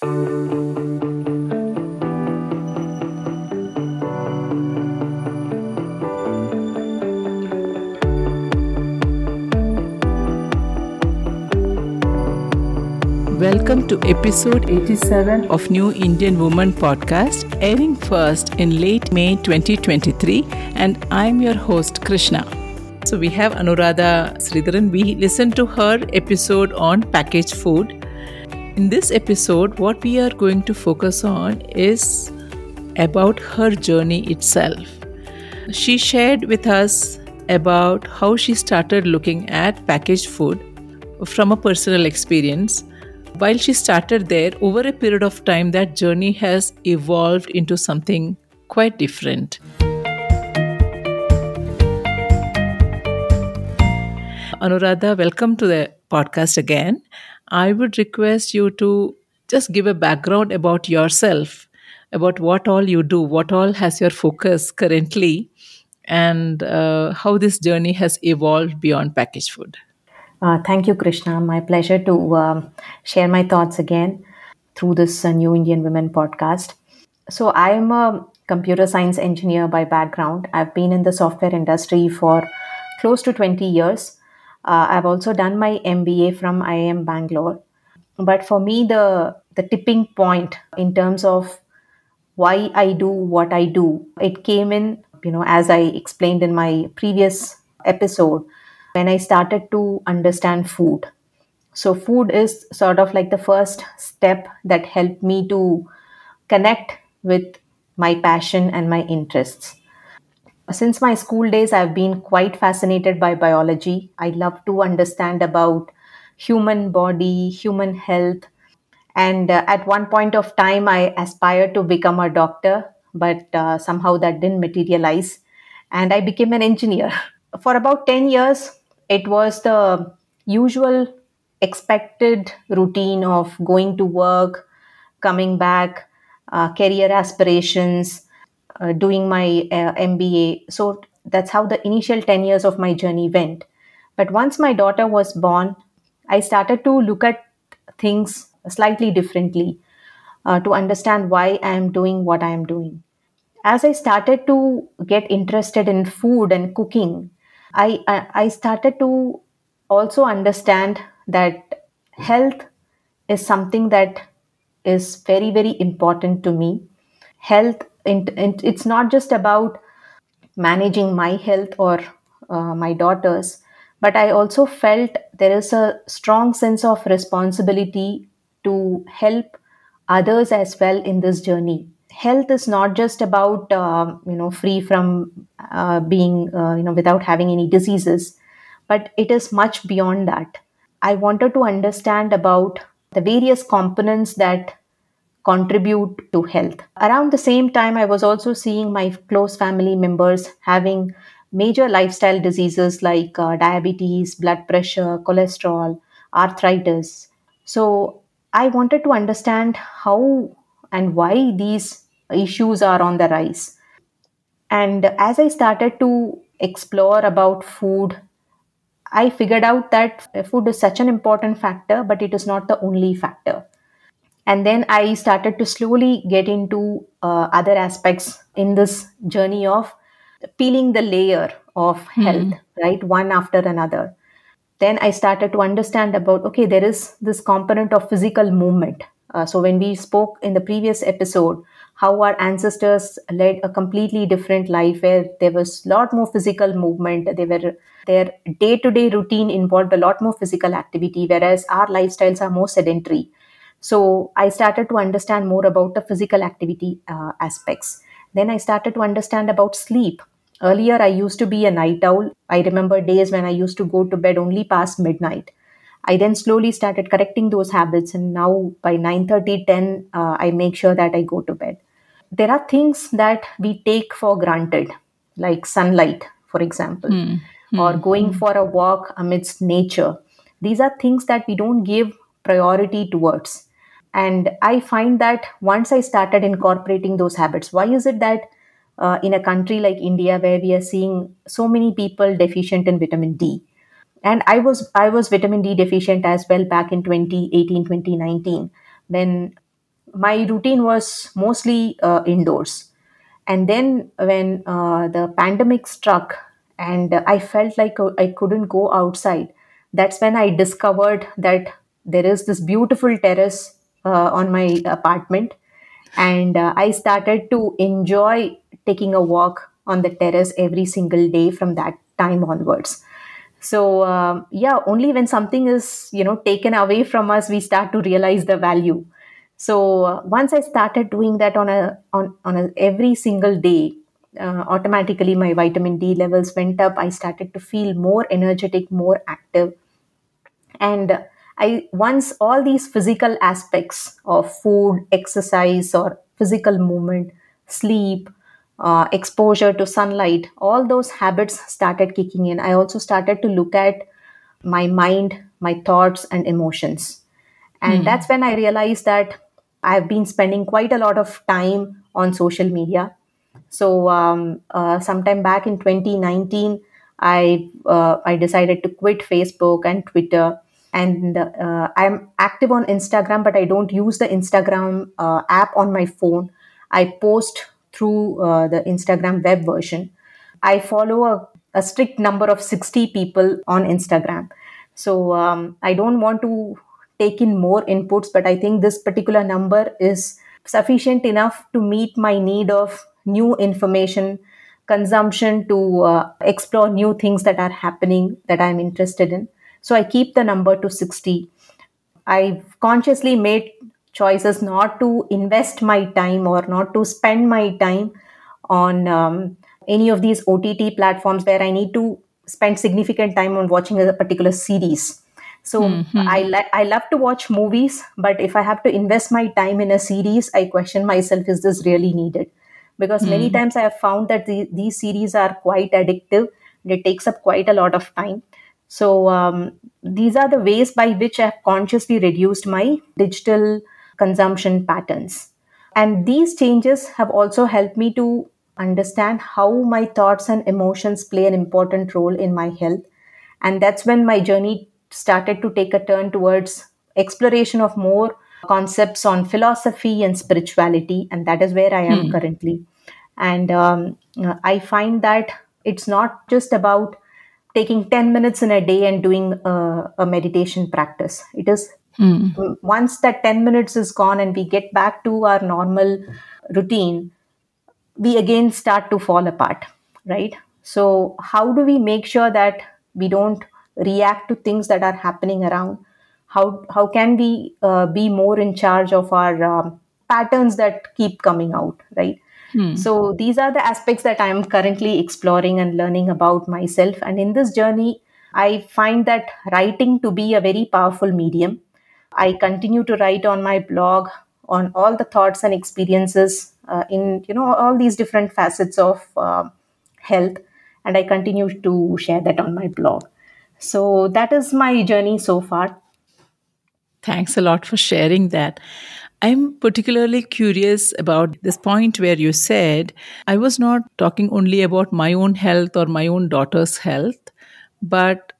Welcome to episode 87 of New Indian Woman podcast, airing first in late May 2023, and I'm your host Krishna. So we have Anuradha Sridharan. We listened to her episode on packaged food. In this episode, what we are going to focus on is about her journey itself. She shared with us about how she started looking at packaged food from a personal experience while she started there, over a period of time, that journey has evolved into something quite different. Anuradha, welcome to the podcast again. I would request you to just give a background about yourself, about what all you do, what all has your focus currently, and uh, how this journey has evolved beyond packaged food. Uh, thank you, Krishna. My pleasure to um, share my thoughts again through this uh, New Indian Women podcast. So, I am a computer science engineer by background. I've been in the software industry for close to 20 years. Uh, I've also done my MBA from IIM Bangalore. But for me, the, the tipping point in terms of why I do what I do, it came in, you know, as I explained in my previous episode when I started to understand food. So, food is sort of like the first step that helped me to connect with my passion and my interests. Since my school days, I've been quite fascinated by biology. I love to understand about human body, human health. And uh, at one point of time, I aspired to become a doctor, but uh, somehow that didn't materialize. And I became an engineer. For about 10 years, it was the usual expected routine of going to work, coming back, uh, career aspirations, uh, doing my uh, MBA. So that's how the initial 10 years of my journey went. But once my daughter was born, I started to look at things slightly differently uh, to understand why I am doing what I am doing. As I started to get interested in food and cooking, I, I started to also understand that health is something that is very very important to me health it's not just about managing my health or uh, my daughter's but i also felt there is a strong sense of responsibility to help others as well in this journey. Health is not just about uh, you know free from uh, being uh, you know without having any diseases but it is much beyond that. I wanted to understand about the various components that contribute to health around the same time i was also seeing my close family members having major lifestyle diseases like uh, diabetes blood pressure cholesterol arthritis so i wanted to understand how and why these issues are on the rise. And as I started to explore about food, I figured out that food is such an important factor, but it is not the only factor. And then I started to slowly get into uh, other aspects in this journey of peeling the layer of hmm. health, mm-hmm. right? One after another. Then I started to understand about okay, there is this component of physical movement. Uh, so when we spoke in the previous episode how our ancestors led a completely different life where there was a lot more physical movement they were their day-to-day routine involved a lot more physical activity whereas our lifestyles are more sedentary so i started to understand more about the physical activity uh, aspects then i started to understand about sleep earlier i used to be a night owl i remember days when i used to go to bed only past midnight I then slowly started correcting those habits, and now by 9 30, 10, uh, I make sure that I go to bed there are things that we take for granted, like sunlight, for example, mm. or going mm. for a walk amidst nature. These are things that we don't give priority towards. And I find that once I started incorporating those habits, why is it that uh, in a country like India, where we are seeing so many people deficient in vitamin D, and I was I was vitamin D deficient as well back in 2018 2019 when my routine was mostly uh, indoors. And then when uh, the pandemic struck and I felt like I couldn't go outside, that's when I discovered that there is this beautiful terrace on my apartment. And uh, I started to enjoy taking a walk on the terrace every single day from that time onwards. So um, yeah only when something is you know taken away from us we start to realize the value. So uh, once i started doing that on a on, on a every single day uh, automatically my vitamin d levels went up. I started to feel more energetic more active. And i once all these physical aspects of food exercise or physical movement sleep uh, exposure to sunlight, all those habits started kicking in. I also started to look at my mind, my thoughts, and emotions. And mm. that's when I realized that I've been spending quite a lot of time on social media. So, um, uh, sometime back in 2019, I uh, I decided to quit Facebook and Twitter, and uh, I'm active on Instagram, but I don't use the Instagram uh, app on my phone. I post through uh, the Instagram web version. I follow a, a, strict number of 60 people on Instagram. So um, I don't want to take in more inputs, but I think this particular number is sufficient enough to meet my need of new information consumption to uh, explore new things that are happening that I'm interested in. So I keep the number to 60. I've consciously made choices not to invest my time or not to spend my time on um, any of these OTT platforms where I need to spend significant time on watching a particular series. So mm-hmm. I li- I love to watch movies, but if I have to invest my time in a series, I question myself: Is this really needed? Because mm. many times I have found that the, these series are quite addictive. It takes up quite a lot of time. So um, these are the ways by which I have consciously reduced my digital consumption patterns. And these changes have also helped me to understand how my thoughts and emotions play an important role in my health. And that's when my journey started to take a turn towards exploration of more concepts on philosophy and spirituality. And that is where I am hmm. currently. And um, I find that it's not just about taking 10 minutes in a day and doing a, a meditation practice. It is Mm. Once that 10 minutes is gone and we get back to our normal routine, we again start to fall apart, right? So, how do we make sure that we don't react to things that are happening around? How, how can we uh, be more in charge of our um, patterns that keep coming out, right? Hmm. So, these are the aspects that I am currently exploring and learning about myself. And in this journey, I find that writing to be a very powerful medium I continue to write on my blog on all the thoughts and experiences uh, in you know all these different facets of uh, health, and I continue to share that on my blog. So that is my journey so far. Thanks a lot for sharing that. I'm particularly curious about this point where you said I was not talking only about my own health or my own daughter's health, but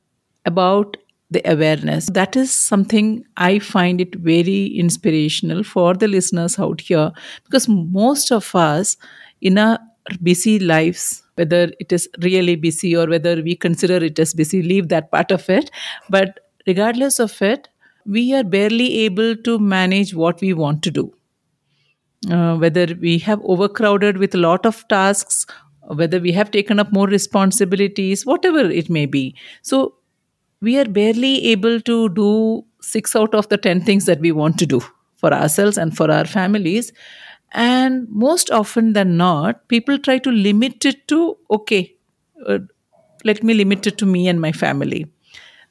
about the awareness. That is something I find it very inspirational for the listeners out here because most of us in our busy lives, whether it is really busy or whether we consider it as busy, leave that part of it. But regardless of it, we are barely able to manage what we want to do. Uh, whether we have overcrowded with a lot of tasks whether we have taken up more responsibilities, whatever it may be. So, we are barely able to do six out of the 10 things that we want to do for ourselves and for our families. And most often than not, people try to limit it to, okay, uh, let me limit it to me and my family.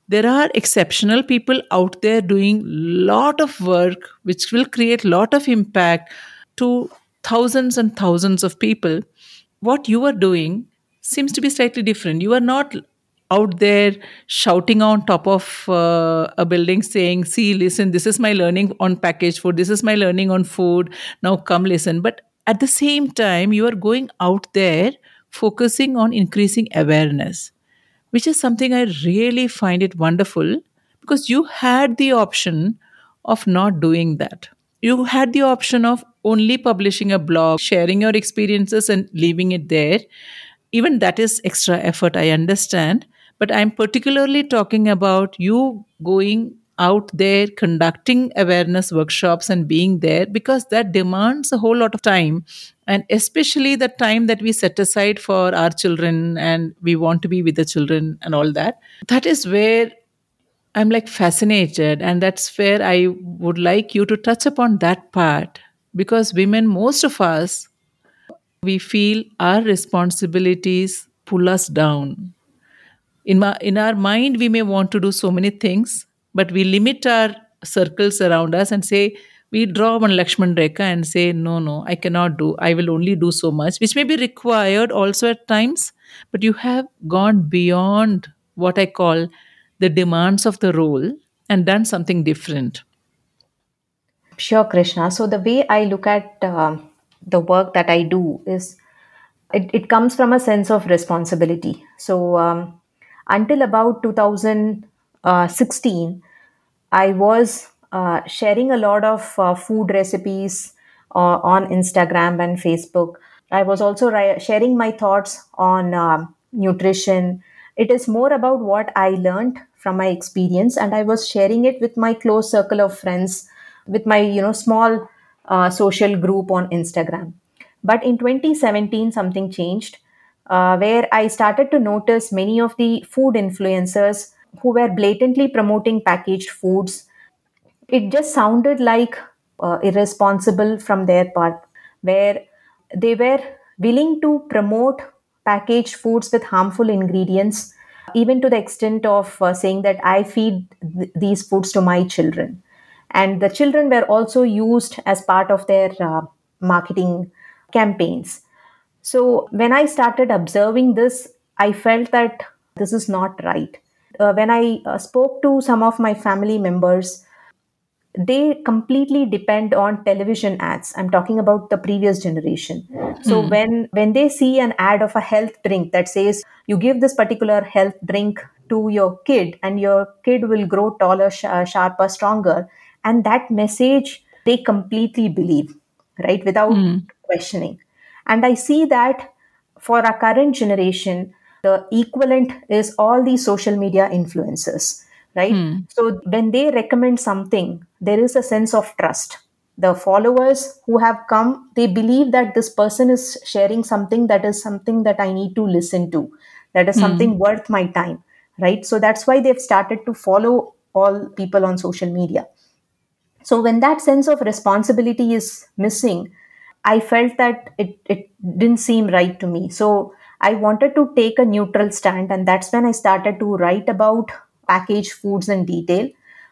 There are exceptional people out there doing lot of work which will create lot of impact to thousands and thousands of people. What you are doing seems to be slightly different. You are not out there shouting on top of uh, a building saying see listen this is my learning on packaged food this is my learning on food now come listen but at the same time you are going out there focusing on increasing awareness which is something i really find it wonderful because you had the option of not doing that you had the option of only publishing a blog, sharing your experiences, and leaving it there. Even that is extra effort, I understand. But I'm particularly talking about you going out there, conducting awareness workshops, and being there because that demands a whole lot of time. And especially the time that we set aside for our children and we want to be with the children and all that. That is where I'm like fascinated, and that's where I would like you to touch upon that part because women, most of us, we feel our responsibilities pull us down. In, my, in our mind, we may want to do so many things, but we limit our circles around us and say, we draw one Lakshman Rekha and say, no, no, I cannot do. I will only do so much, which may be required also at times, but you have gone beyond what I call the demands of the role and done something different. Sure, Krishna. So, the way I look at uh, the work that I do is it, it comes from a sense of responsibility. So, um, until about 2016, I was uh, sharing a lot of uh, food recipes uh, on Instagram and Facebook. I was also ri- sharing my thoughts on um, nutrition. It is more about what I learned from my experience, and I was sharing it with my close circle of friends, with my you know small uh, social group on Instagram. But in 2017, something changed uh, where I started to notice many of the food influencers who were blatantly promoting packaged foods. It just sounded like uh, irresponsible from their part, where they were willing to promote packaged foods with harmful ingredients, even to the extent of uh, saying that I feed th- these foods to my children. And the children were also used as part of their uh, marketing campaigns. So when I started observing this, I felt that this is not right. Uh, when I uh, spoke to some of my family members, they completely depend on television ads i'm talking about the previous generation so Hmm. when when they see an ad of a health drink that says you give this particular health drink to your kid and your kid will grow taller sh- uh, sharper stronger and that message they completely believe right without Hmm. questioning and i see that for our current generation the equivalent is all these social media influencers right Hmm. so when they recommend something there is a sense of trust the followers who have come they believe that this person is sharing something that is something that i need to listen to that is Hmm. something worth my time right so that's why they've started to follow all people on social media so when that sense of responsibility is missing, I felt that it, it didn't seem right to me. So I wanted to take a neutral stand, and that's when I started to write about packaged foods in detail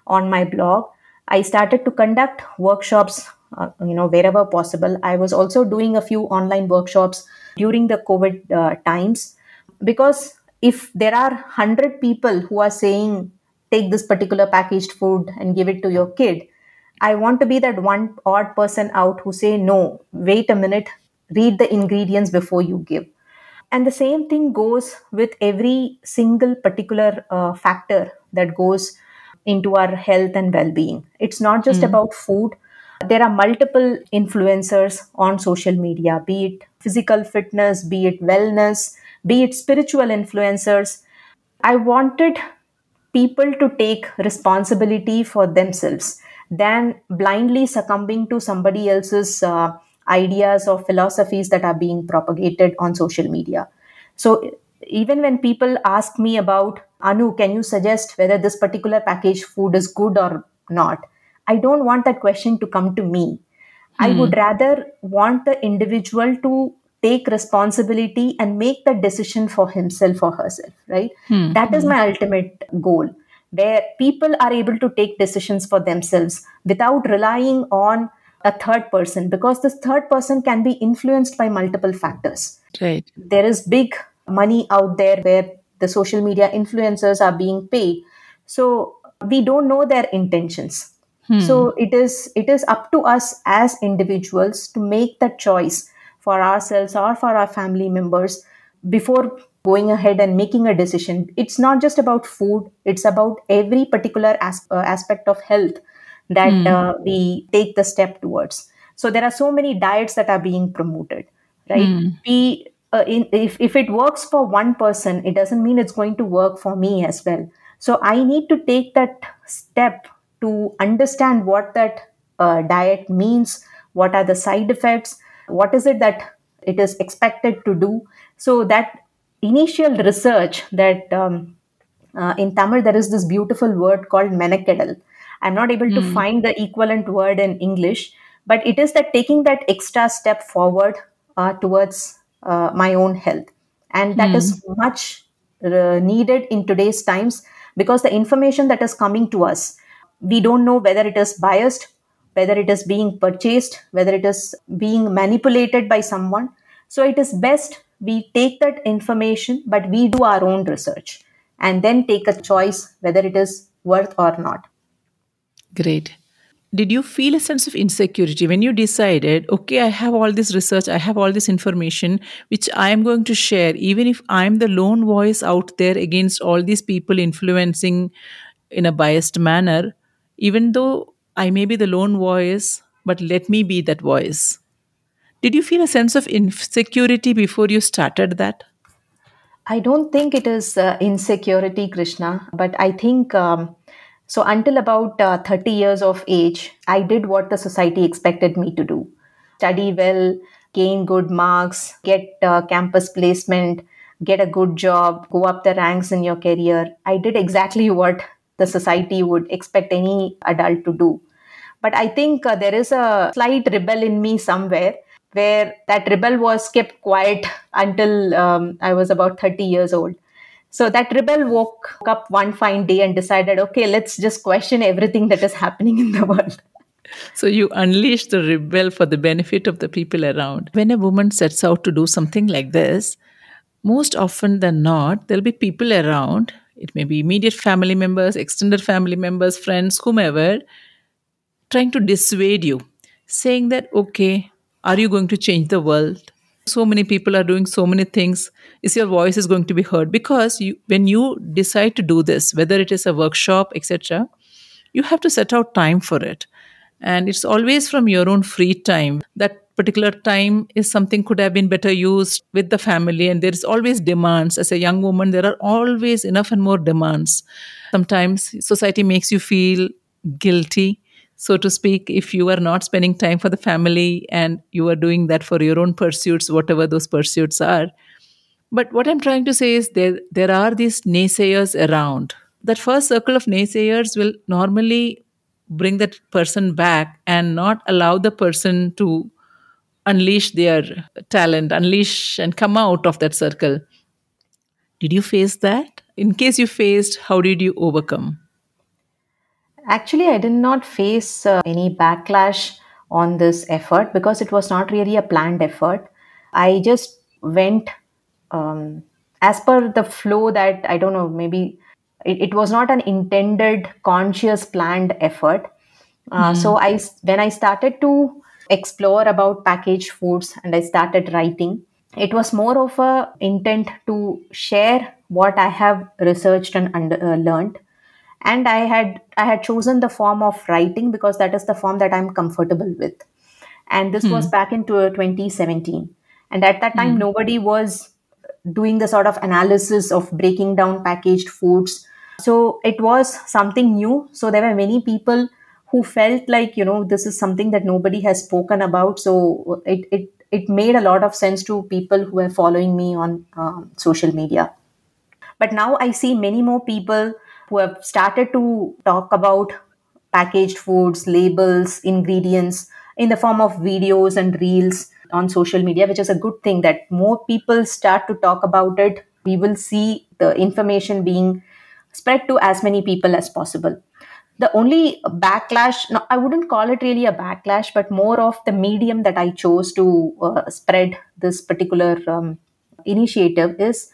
on my blog. I started to conduct workshops, uh, you know, wherever possible. I was also doing a few online workshops during the COVID uh, times because if there are 100 people who are saying take this particular packaged food and give it to your kid i want to be that one odd person out who say no wait a minute read the ingredients before you give and the same thing goes with every single particular uh, factor that goes into our health and well-being. It's not just Hmm. about food. There are multiple influencers on social media be it physical fitness be it wellness be it spiritual influencers. I wanted people to take responsibility for themselves than blindly succumbing to somebody else's uh, ideas or philosophies that are being propagated on social media. So, even when people ask me about, Anu, can you suggest whether this particular packaged food is good or not? I don't want that question to come to me. I Hmm. would rather want the individual to take responsibility and make the decision for himself or herself, right? Hmm. That is my ultimate goal, where people are able to take decisions for themselves without relying on a third person, because this third person can be influenced by multiple factors. Right. There is big money out there where the social media influencers are being paid. So we don't know their intentions. Hmm. So it is it is up to us as individuals to make that choice for ourselves or for our family members before going ahead and making a decision. It's not just about food; it's about every particular as- uh, aspect of health that mm. uh, we take the step towards. So there are so many diets that are being promoted right? Mm. we uh, in, if, if it works for one person it doesn't mean it's going to work for me as well. So i need to take that step to understand what that uh, diet means what are the side effects what is it that it is expected to do. So that initial research that um, uh, in tamil there is this beautiful word called menekadal i'm not able mm. to hmm. find the equivalent word in english but it is that taking that extra step forward uh, towards uh, my own health and that mm. is much uh, needed in today's times because the information that is coming to us we don't know whether it is biased whether it is being purchased whether it is being manipulated by someone so it is best we take that information but we do our own research and then take a choice whether it is worth or not great. Did you feel a sense of insecurity when you decided okay i have all this research i have all this information which i am going to share even if i'm the lone voice out there against all these people influencing in a biased manner even though i may be the lone voice but let me be that voice did you feel a sense of insecurity before you started that? I don't think it is uh, insecurity krishna but i think um, so until about uh, 30 years of age, I did what the society expected me to do study well, gain good marks, get uh, campus placement, get a good job, go up the ranks in your career. I did exactly what the society would expect any adult to do. But I think uh, there is a slight rebel in me somewhere where that rebel was kept quiet until um, I was about 30 years old. So that rebel woke up one fine day and decided, okay, let's just question everything that is happening in the world. So you unleash the rebel for the benefit of the people around. When a woman sets out to do something like this, most often than not, there'll be people around. It may be immediate family members, extended family members, friends, whomever, trying to dissuade you, saying that, okay, are you going to change the world? So many people are doing so many things. Is your voice is going to be heard? Because you, when you decide to do this whether it is a workshop etc you have to set out time for it. And it's always from your own free time. That particular time is something could have been better used with the family and there is always demands. As a young woman there are always enough and more demands. Sometimes society makes you feel guilty so to speak, if you are not spending time for the family and you are doing that for your own pursuits, whatever those pursuits are. But what I'm trying to say is there there are these naysayers around. That first circle of naysayers will normally bring that person back and not allow the person to unleash their talent, unleash and come out of that circle. Did you face that? In case you faced, how did you overcome? Actually, I did not face uh, any backlash on this effort because it was not really a planned effort. I just went um, as per the flow that I don't know, maybe it, it was not an intended, conscious, planned effort. Uh, mm. So I, when I started to explore about packaged foods and I started writing, it was more of a intent to share what I have researched and under, uh, learned and i had i had chosen the form of writing because that is the form that i'm comfortable with. And this hmm. was back into 2017 and at that time hmm. nobody was doing the sort of analysis of breaking down packaged foods. So it was something new. So there were many people who felt like you know this is something that nobody has spoken about. So it it it made a lot of sense to people who were following me on um, social media. But now i see many more people who have started to talk about packaged foods, labels, ingredients in the form of videos and reels on social media, which is a good thing that more people start to talk about it. We will see the information being spread to as many people as possible. The only backlash, no, I wouldn't call it really a backlash, but more of the medium that I chose to uh, spread this particular um, initiative is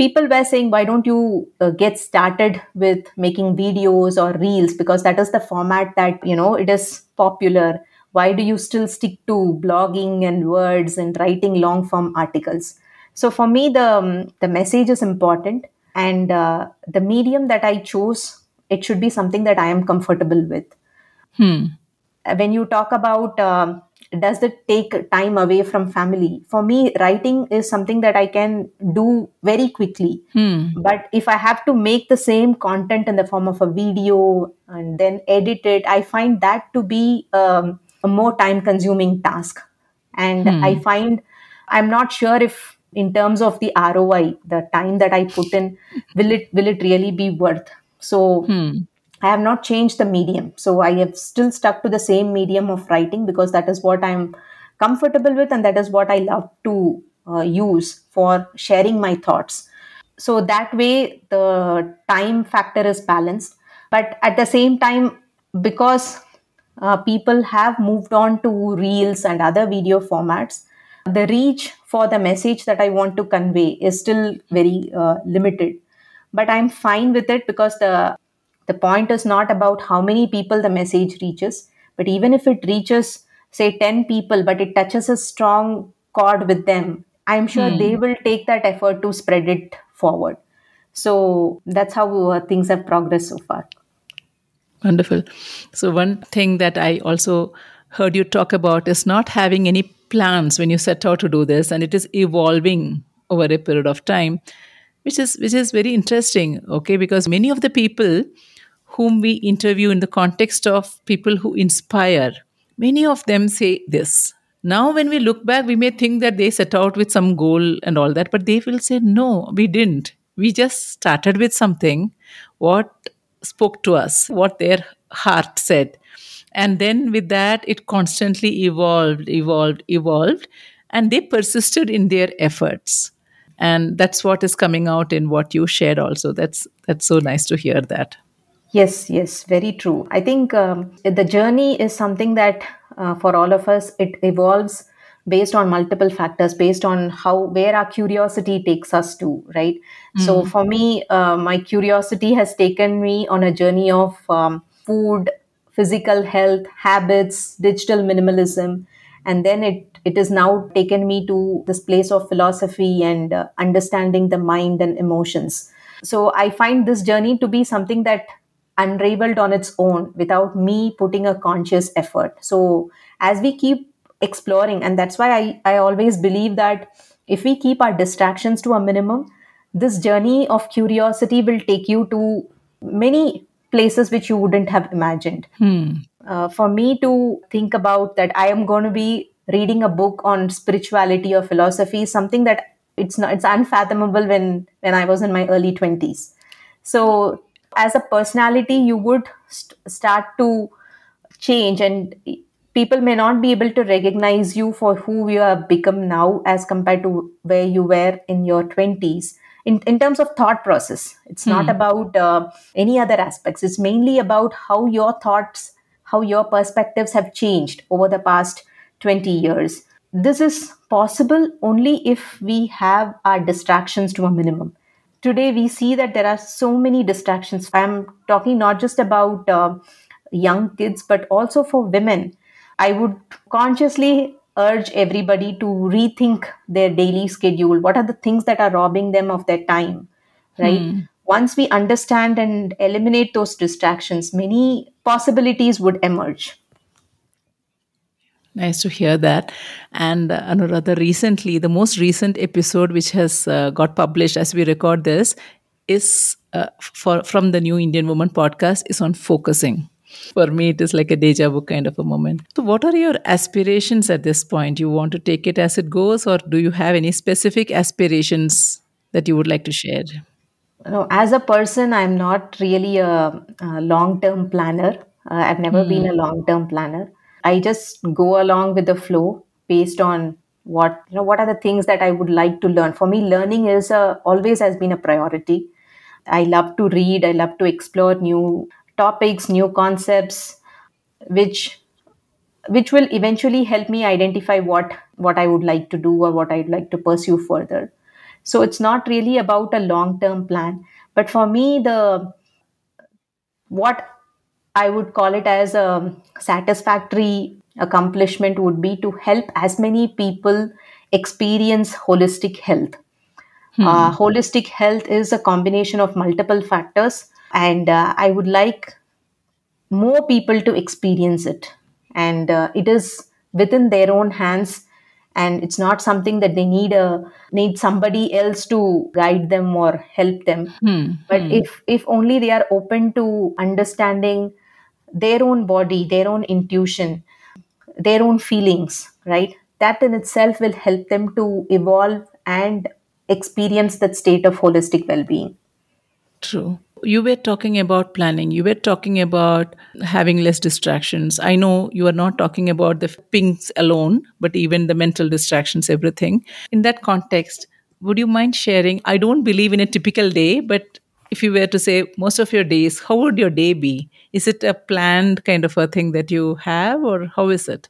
people were saying why don't you uh, get started with making videos or reels? Because that is the format that you know it is popular. Why do you still stick to blogging and words and writing long form articles? So for me the um, the message is important. And uh, the medium that i chose it should be something that i am comfortable with. Hmm. When you talk about um, does it take time away from family? For me, writing is something that I can do very quickly. Hmm. But if I have to make the same content in the form of a video and then edit it, I find that to be um, a more time consuming task. And I find I'm not sure if in terms of the ROI, the time that I put in, will it will it really be worth? So I have not changed the medium. So I have still stuck to the same medium of writing because that is what I'm comfortable with and that is what I love to uh, use for sharing my thoughts. So that way the time factor is balanced. But at the same time, because uh, people have moved on to reels and other video formats, the reach for the message that I want to convey is still very uh, limited. But I'm fine with it because the the point is not about how many people the message reaches, but even if it reaches, say, 10 people, but it touches a strong chord with them, I'm sure they will take that effort to spread it forward. So that's how uh, things have progressed so far. Wonderful. So, one thing that I also heard you talk about is not having any plans when you set out to do this, and it is evolving over a period of time, which is which is very interesting. Okay, because many of the people whom we interview in the context of people who inspire, many of them say this. Now, when we look back, we may think that they set out with some goal and all that, but they will say, no, we didn't. We just started with something, what spoke to us, what their heart said. And then with that, it constantly evolved, evolved, evolved, and they persisted in their efforts. And that's what is coming out in what you shared also. That's that's so nice to hear that. Yes, yes, very true. I think um, the journey is something that uh, for all of us it evolves based on multiple factors, based on how where our curiosity takes us to, right? So for me, uh, my curiosity has taken me on a journey of um, food, physical health, habits, digital minimalism, and then it it has now taken me to this place of philosophy and uh, understanding the mind and emotions. So I find this journey to be something that unraveled on its own without me putting a conscious effort. So as we keep exploring, and that's why I, I always believe that if we keep our distractions to a minimum, this journey of curiosity will take you to many places which you wouldn't have imagined. Uh, for me to think about that, I am going to be reading a book on spirituality or philosophy, something that it's not it's unfathomable when when I was in my early twenties. So as a personality, you would st- start to change and people may not be able to recognize you for who you have become now as compared to where you were in your 20s in, in terms of thought process it's not about uh, any other aspects. It's mainly about how your thoughts how your perspectives have changed over the past 20 years. This is possible only if we have our distractions to a minimum today we see that there are so many distractions i'm talking not just about uh, young kids but also for women I would consciously urge everybody to rethink their daily schedule. What are the things that are robbing them of their time, right? Once we understand and eliminate those distractions, many possibilities would emerge. Nice to hear that. And uh, Anuradha, recently, the most recent episode which has uh, got published as we record this is uh, for from the New Indian Woman podcast is on focusing. For me, it is like a deja vu kind of a moment. So, what are your aspirations at this point? You want to take it as it goes, or do you have any specific aspirations that you would like to share? No, as a person, I'm not really a, a long-term planner. Uh, I've never been a long-term planner. I just go along with the flow based on what you know. What are the things that I would like to learn? For me, learning is a, always has been a priority. I love to read. I love to explore new topics, new concepts, which which will eventually help me identify what what I would like to do or what I'd like to pursue further. So it's not really about a long term plan, but for me the what I would call it as a satisfactory accomplishment would be to help as many people experience holistic health. Uh, holistic health is a combination of multiple factors, and uh, I would like more people to experience it. And uh, it is within their own hands and it's not something that they need a need somebody else to guide them or help them Hmm. but if if only they are open to understanding their own body their own intuition their own feelings right that in itself will help them to evolve and experience that state of holistic well-being True. You were talking about planning. You were talking about having less distractions. I know you are not talking about the pings alone, but even the mental distractions, everything. In that context, would you mind sharing? I don't believe in a typical day, but if you were to say most of your days, how would your day be? Is it a planned kind of a thing that you have, or how is it?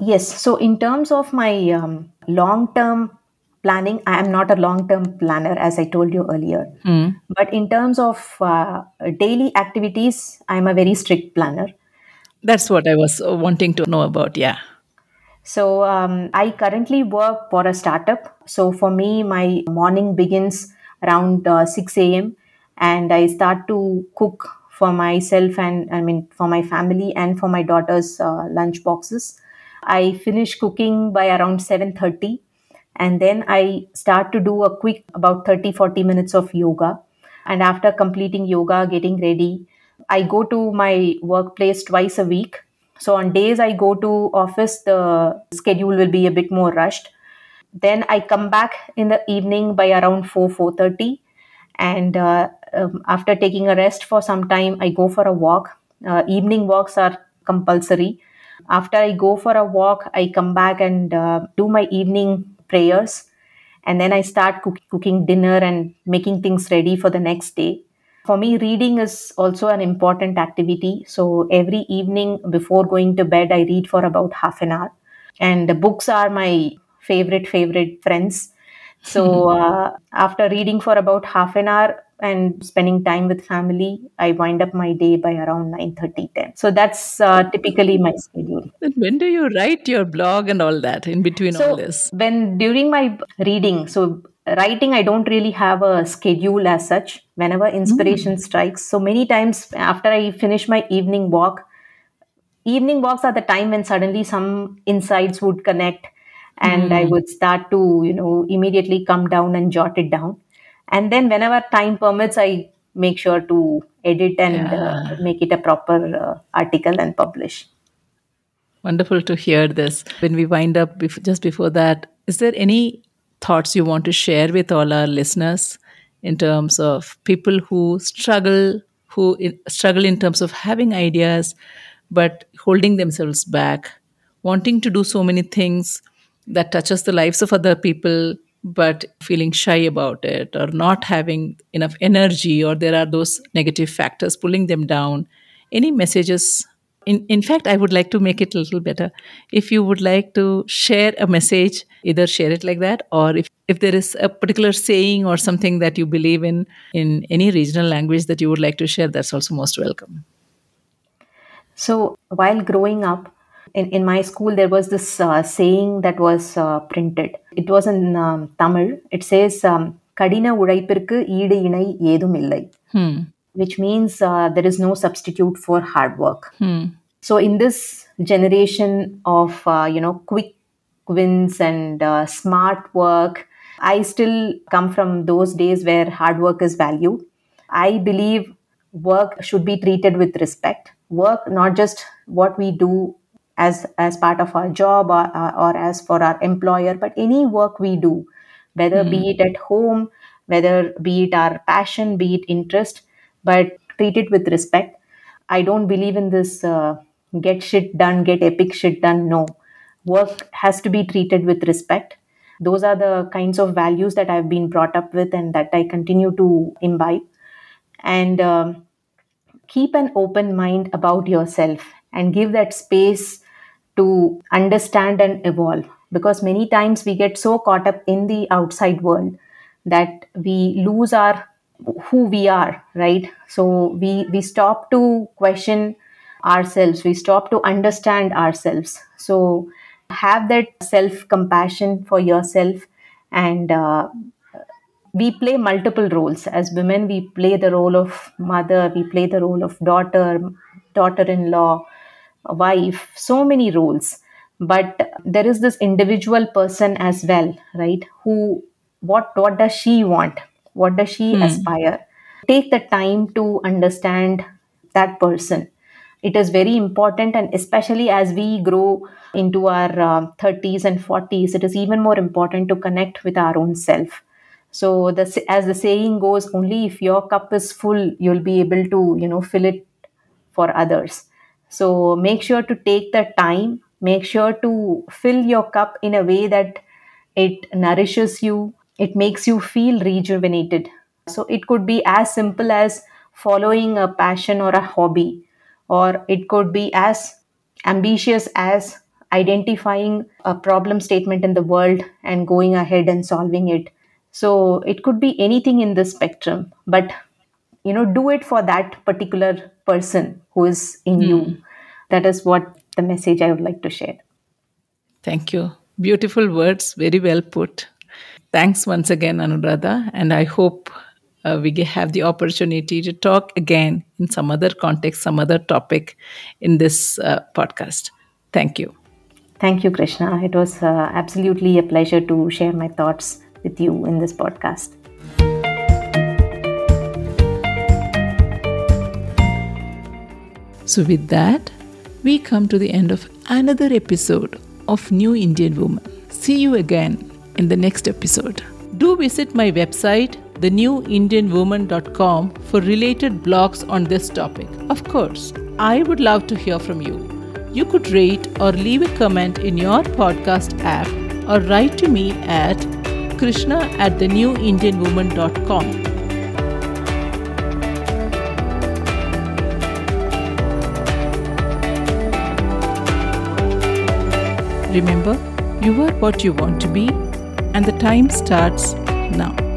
Yes. So, in terms of my um, long term planning, I am not a long term planner, as I told you earlier. But in terms of uh, daily activities, I am a very strict planner. That's what I was uh, wanting to know about. Yeah. So, um, I currently work for a startup. So, for me, my morning begins around uh, 6 a.m. and I start to cook for myself and I mean for my family and for my daughter's uh, lunch boxes. I finish cooking by around 7:30 and then I start to do a quick about 30 40 minutes of yoga and after completing yoga getting ready I go to my workplace twice a week so on days I go to office the schedule will be a bit more rushed then I come back in the evening by around 4 4:30 and uh, um, after taking a rest for some time I go for a walk uh, evening walks are compulsory after I go for a walk I come back and uh, do my evening prayers and then I start cook- cooking dinner and making things ready for the next day. For me, reading is also an important activity. So every evening before going to bed, I read for about half an hour. And the books are my favorite, favorite friends. So uh, after reading for about half an hour and spending time with family, I wind up my day by around 9 10. So that's uh, typically my schedule. Then when do you write your blog and all that in between all so this? when during my reading so writing i don't really have a schedule as such whenever inspiration strikes so many times after i finish my evening walk evening walks are the time when suddenly some insights would connect and i would start to you know immediately come down and jot it down. And then whenever time permits i make sure to edit and uh, make it a proper uh, article and publish. Wonderful to hear this. When we wind up bef- just before that, is there any thoughts you want to share with all our listeners in terms of people who struggle, who in, struggle in terms of having ideas, but holding themselves back, wanting to do so many things that touches the lives of other people, but feeling shy about it, or not having enough energy, or there are those negative factors pulling them down? Any messages in, in fact, I would like to make it a little better. If you would like to share a message, either share it like that, or if, if there is a particular saying or something that you believe in in any regional language that you would like to share, that's also most welcome. So while growing up, in, in my school, there was this uh, saying that was uh, printed. It was in um, Tamil. It says, um, கடின உழைப்பிற்கு ஈடு இணை ஏதும் இல்லை Hmm. which means uh, there is no substitute for hard work. Hmm. So in this generation of uh, you know quick wins and uh, smart work, I still come from those days where hard work is valued. I believe work should be treated with respect. Work not just what we do as as part of our job or, or as for our employer, but any work we do, whether be it at home, whether be it our passion, be it interest, but treat it with respect. I don't believe in this uh, get shit done, get epic shit done. No. Work has to be treated with respect. Those are the kinds of values that I've been brought up with and that I continue to imbibe. And um, keep an open mind about yourself and give that space to understand and evolve. Because many times we get so caught up in the outside world that we lose our who we are right? So we we stop to question ourselves. We stop to understand ourselves. So have that self compassion for yourself and uh, we play multiple roles. As women we play the role of mother we play the role of daughter daughter in law, wife, so many roles. But there is this individual person as well, right? Who, what, what does she want? What does she aspire? Take the time to understand that person it is very important and especially as we grow into our uh, 30s and 40s it is even more important to connect with our own self so the, as the saying goes only if your cup is full you'll be able to you know fill it for others so make sure to take the time. Make sure to fill your cup in a way that it nourishes you. It makes you feel rejuvenated. So it could be as simple as following a passion or a hobby or it could be as ambitious as identifying a problem statement in the world and going ahead and solving it. So it could be anything in the spectrum but you know do it for that particular person who is in mm. you that is what the message i would like to share thank you beautiful words very well put thanks once again anuradha and i hope uh, we have the opportunity to talk again in some other context, some other topic in this uh, podcast. Thank you. Thank you, Krishna. It was uh, absolutely a pleasure to share my thoughts with you in this podcast. So, with that, we come to the end of another episode of New Indian Woman. See you again in the next episode. Do visit my website thenewindianwoman.com for related blogs on this topic. Of course, I would love to hear from you. You could rate or leave a comment in your podcast app or write to me at krishna at thenewindianwoman.com. Remember, you are what you want to be, and the time starts now.